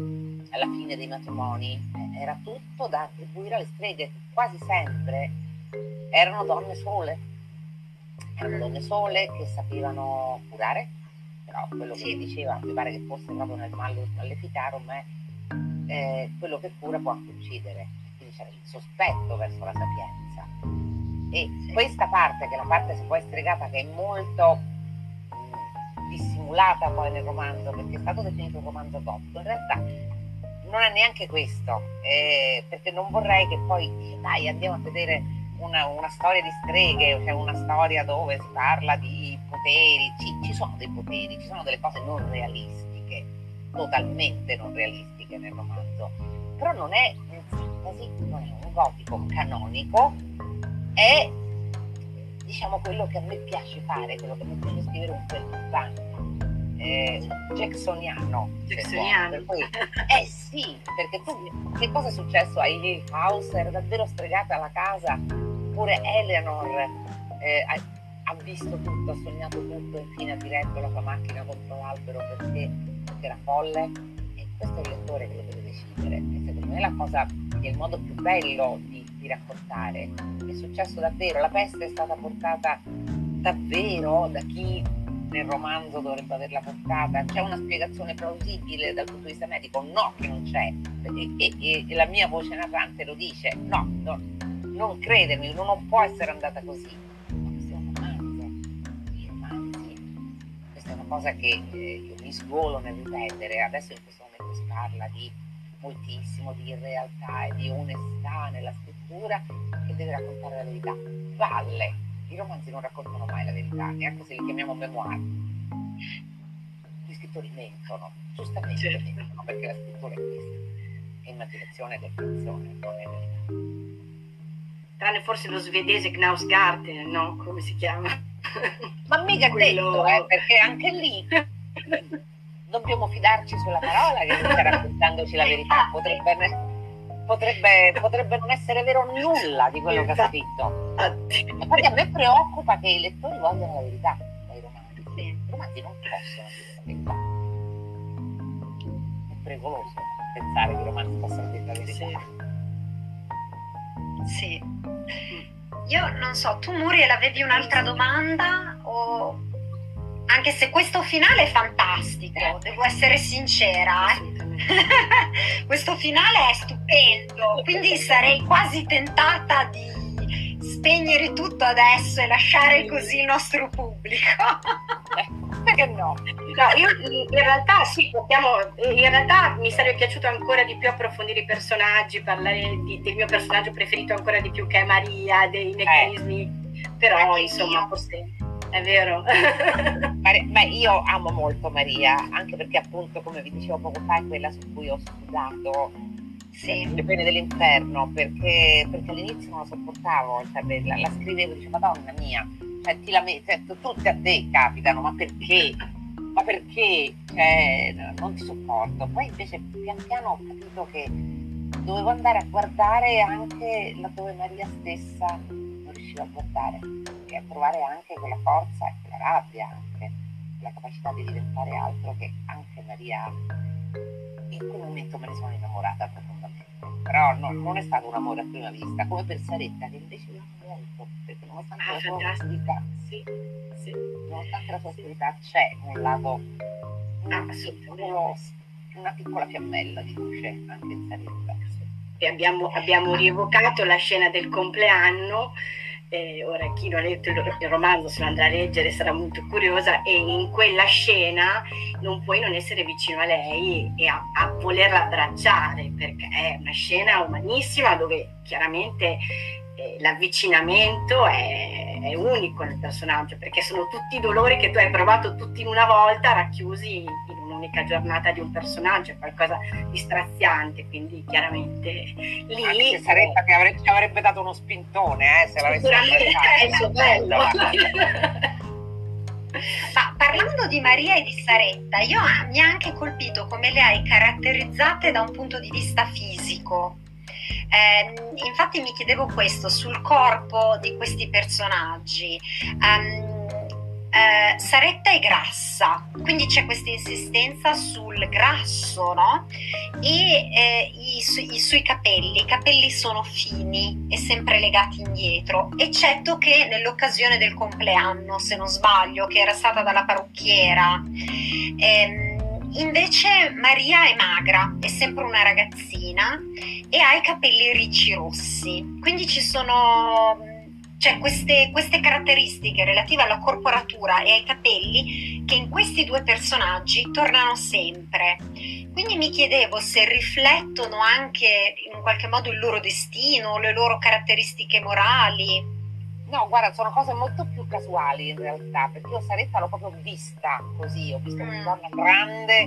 alla fine dei matrimoni, eh, era tutto da attribuire alle streghe, quasi sempre erano donne sole, erano donne sole che sapevano curare, però quello che diceva mi pare che fosse proprio nel Mallus Maleficarum è eh, quello che cura può anche uccidere, quindi c'era il sospetto verso la sapienza. E questa parte, che è la parte se poi stregata, che è molto dissimulata poi nel romanzo, perché è stato definito un romanzo gotico, in realtà non è neanche questo, eh, perché non vorrei che poi, dai, andiamo a vedere una, una, storia di streghe, cioè una storia dove si parla di poteri, ci, ci sono dei poteri, ci sono delle cose non realistiche, totalmente non realistiche nel romanzo, però non è fantasy, non è un gotico canonico, è diciamo quello che a me piace fare, quello che mi piace scrivere un po' urbano, eh, jacksoniano. Jacksoniano. Cui, eh sì, perché tu che cosa è successo a Hill House? Era davvero stregata la casa, oppure Eleanor eh, ha, ha, visto tutto, ha sognato tutto e infine ha diretto la sua macchina contro l'albero perché, perché era folle. E questo è il lettore che lo deve decidere. E secondo me la cosa, è il modo più bello di di raccontare. È successo davvero, la peste è stata portata davvero da chi nel romanzo dovrebbe averla portata? C'è una spiegazione plausibile dal punto di vista medico? No, che non c'è. E, e, e la mia voce narrante lo dice. No, no non credermi, non, può essere andata così. Ma questo è un romanzo. I romanzi. Questa è una cosa che eh, io mi sgolo nel ripetere. Adesso in questo momento si parla di moltissimo di realtà e di onestà nella scrittura che deve raccontare la verità. Valle, i romanzi non raccontano mai la verità, neanche se li chiamiamo memoir. Gli scrittori mentono, giustamente certo. mentono, perché la scrittura è questa, è immaginazione ed è finzione, non è verità. Tranne forse lo svedese Knausgarten, no? Come si chiama? Ma mica Quello... detto, eh, perché anche lì dobbiamo fidarci sulla parola che sta raccontandoci la verità. Potrebbe, potrebbe, potrebbe, non essere vero nulla di quello che ha scritto. Infatti a me preoccupa che i lettori vogliano la verità dai romanzi. I romanzi non possono dire la verità. È pericoloso pensare che i romanzi possano dire la verità. Sì. Io non so, tu Muriel avevi un'altra domanda o anche se questo finale è fantastico, devo essere sincera. Eh? questo finale è stupendo, quindi sarei quasi tentata di spegnere tutto adesso e lasciare così il nostro pubblico. Perché no? No, io in realtà sì, possiamo, in realtà mi sarebbe piaciuto ancora di più approfondire i personaggi, parlare di, del mio personaggio preferito ancora di più che è Maria, dei eh. meccanismi, eh. però insomma forse è vero. Beh, io amo molto Maria, anche perché appunto, come vi dicevo poco fa, è quella su cui ho studiato sì. le pene dell'inferno, perché, perché, all'inizio non la sopportavo, cioè, la, la, scrivevo e dicevo, madonna mia, cioè, ti la cioè, tutte a te capitano, ma perché? Ma perché? Cioè, non ti sopporto. Poi invece pian piano ho capito che dovevo andare a guardare anche laddove Maria stessa non riusciva a guardare a trovare anche quella forza e quella rabbia, anche la capacità di diventare altro che anche Maria in quel momento me ne sono innamorata profondamente. Però no, non è stato un amore a prima vista, come per Saretta che invece mi amo molto, perché nonostante ah, la sua oscurità, sì, sì. nonostante la sua oscurità c'è un lato, ah, sì, una piccola fiammella di luce anche in Saretta. E abbiamo, abbiamo rievocato la scena del compleanno eh, ora chi non ha letto il, romanzo se lo andrà a leggere sarà molto curiosa e in quella scena non puoi non essere vicino a lei e a, a volerla abbracciare perché è una scena umanissima dove chiaramente eh, l'avvicinamento è, è, unico nel personaggio perché sono tutti i dolori che tu hai provato tutti in una volta racchiusi in un'unica giornata di un personaggio, è qualcosa di straziante, quindi chiaramente lì... Anche sarebbe che avrebbe, ci avrebbe dato uno spintone, eh, se l'avesse è il suo bello. Ma parlando di Maria e di Saretta, io mi ha anche colpito come le hai caratterizzate da un punto di vista fisico. Eh, infatti mi chiedevo questo sul corpo di questi personaggi. Um, eh, Saretta è grassa, quindi c'è questa insistenza sul grasso, no? E eh, i, su, i, suoi capelli, i capelli sono fini e sempre legati indietro, eccetto che nell'occasione del compleanno, se non sbaglio, che era stata dalla parrucchiera. Eh, Invece Maria è magra, è sempre una ragazzina e ha i capelli ricci rossi, quindi ci sono cioè queste, queste, caratteristiche relative alla corporatura e ai capelli che in questi due personaggi tornano sempre. Quindi mi chiedevo se riflettono anche in qualche modo il loro destino, le loro caratteristiche morali. No, guarda, sono cose molto più casuali in realtà, perché io Saretta l'ho proprio vista così, ho visto mm. una donna grande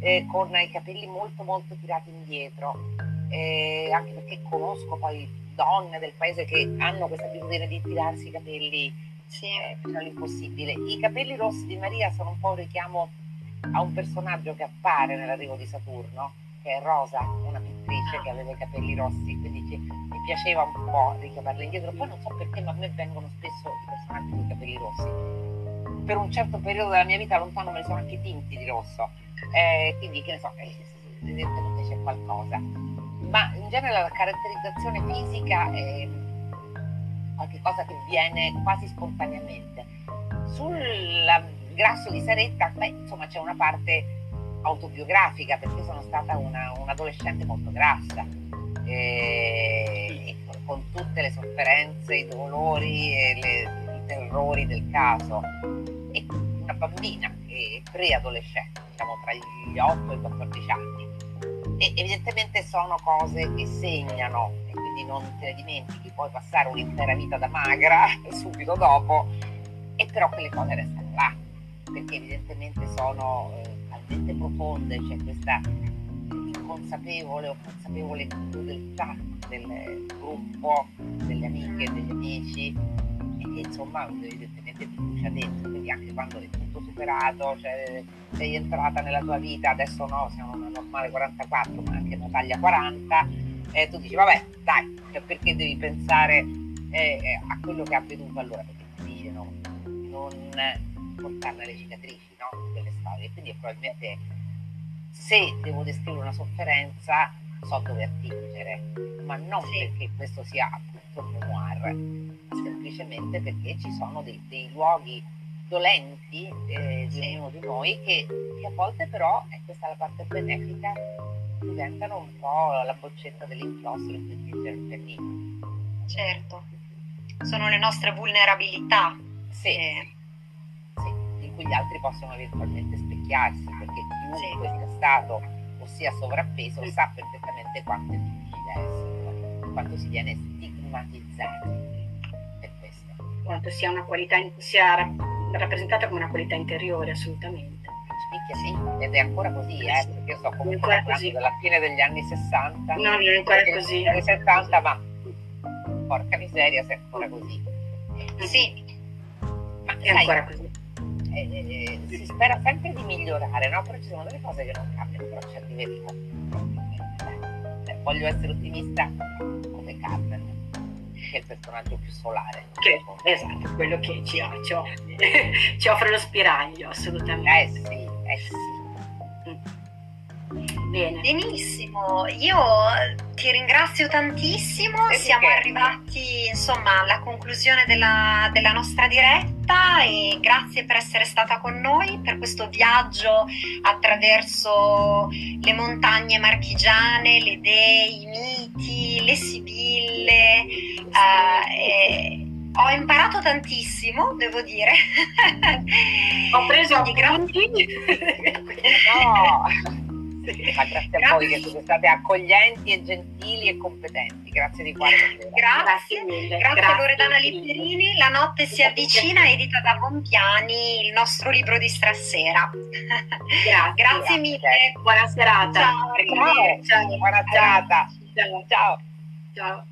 eh, con i capelli molto molto tirati indietro eh, anche perché conosco poi donne del paese che hanno questa abitudine di tirarsi i capelli sì. eh, fino all'impossibile. I capelli rossi di Maria sono un po' un richiamo a un personaggio che appare nell'arrivo di Saturno, che è Rosa, una pittrice che aveva i capelli rossi, quindi mi piaceva un po' richiamarla indietro. Poi non so perché, ma a me vengono spesso i personaggi con i capelli rossi. Per un certo periodo della mia vita lontano me ne sono anche tinti di rosso, eh, quindi che ne so, eh, evidentemente c'è qualcosa. Ma in genere la caratterizzazione fisica è qualcosa che viene quasi spontaneamente. Sul grasso di Saretta, beh, insomma, c'è una parte autobiografica perché sono stata una, un'adolescente molto grassa. E, con tutte le sofferenze, i dolori e le, i terrori del caso. E una bambina e preadolescente, diciamo tra gli 8 e i 14 anni. E evidentemente sono cose che segnano e quindi non te le dimentichi, puoi passare un'intera vita da magra subito dopo, e però quelle cose restano là, perché evidentemente sono eh, talmente profonde, c'è questa inconsapevole o consapevole crudeltà del gruppo, delle amiche, degli amici, e che insomma evidentemente ti brucia dentro, quindi anche quando è tutto superato, cioè, sei entrata nella tua vita, adesso no, siamo una normale 44, ma anche una taglia 40, e tu dici vabbè dai, cioè, perché devi pensare eh, eh, a quello che ha avvenuto allora, perché è difficile no? non portarne le cicatrici no? delle storie, quindi probabilmente se devo descrivere una sofferenza so dove attingere, ma non sì. perché questo sia appunto un memoir, semplicemente perché ci sono dei, dei luoghi dolenti eh, di ognuno di noi che, che, a volte però, e questa è la parte benefica, diventano un po' la boccetta dell'inchiostro per tingere il. Certo, sono le nostre vulnerabilità. Sì. Eh. sì, in cui gli altri possono eventualmente specchiarsi, perché chiunque sì. sia stato o sia sovrappeso sì. sa perfettamente quanto è difficile essere, quanto si viene stigmatizzati. Quanto sia una qualità, sia rappresentata come una qualità interiore, assolutamente. Spicchia sì, ed è ancora così, eh, perché io sto comunque parlando della fine degli anni 60. No, non è ancora così. Anni 70, ma porca miseria se è ancora così. Sì, ma è sai, ancora così. Eh, eh, si spera sempre di migliorare, no? Però ci sono delle cose che non cambiano, però ci arriveremo. Eh, voglio essere ottimista è il personaggio più solare. Che, esatto, quello che ci, ci, ci, offre lo spiraglio, assolutamente. Eh sì, eh sì. Bene. Benissimo, io ti ringrazio tantissimo, e siamo arrivati insomma alla conclusione della, della, nostra diretta e grazie per essere stata con noi per questo viaggio attraverso le montagne marchigiane, le dee, i miti, le sibille. Eh, ho imparato tantissimo, devo dire. Ho preso appunti. no ma grazie, grazie a voi che siete state accoglienti e gentili e competenti. Grazie di cuore. Grazie, grazie mille. Grazie, grazie Loredana Lipperini. La notte si avvicina, edita da Bompiani, il nostro libro di stasera. Grazie, grazie mille. Buona serata. Ciao. Ciao. Ciao. Buona serata. Ciao. Ciao. Ciao.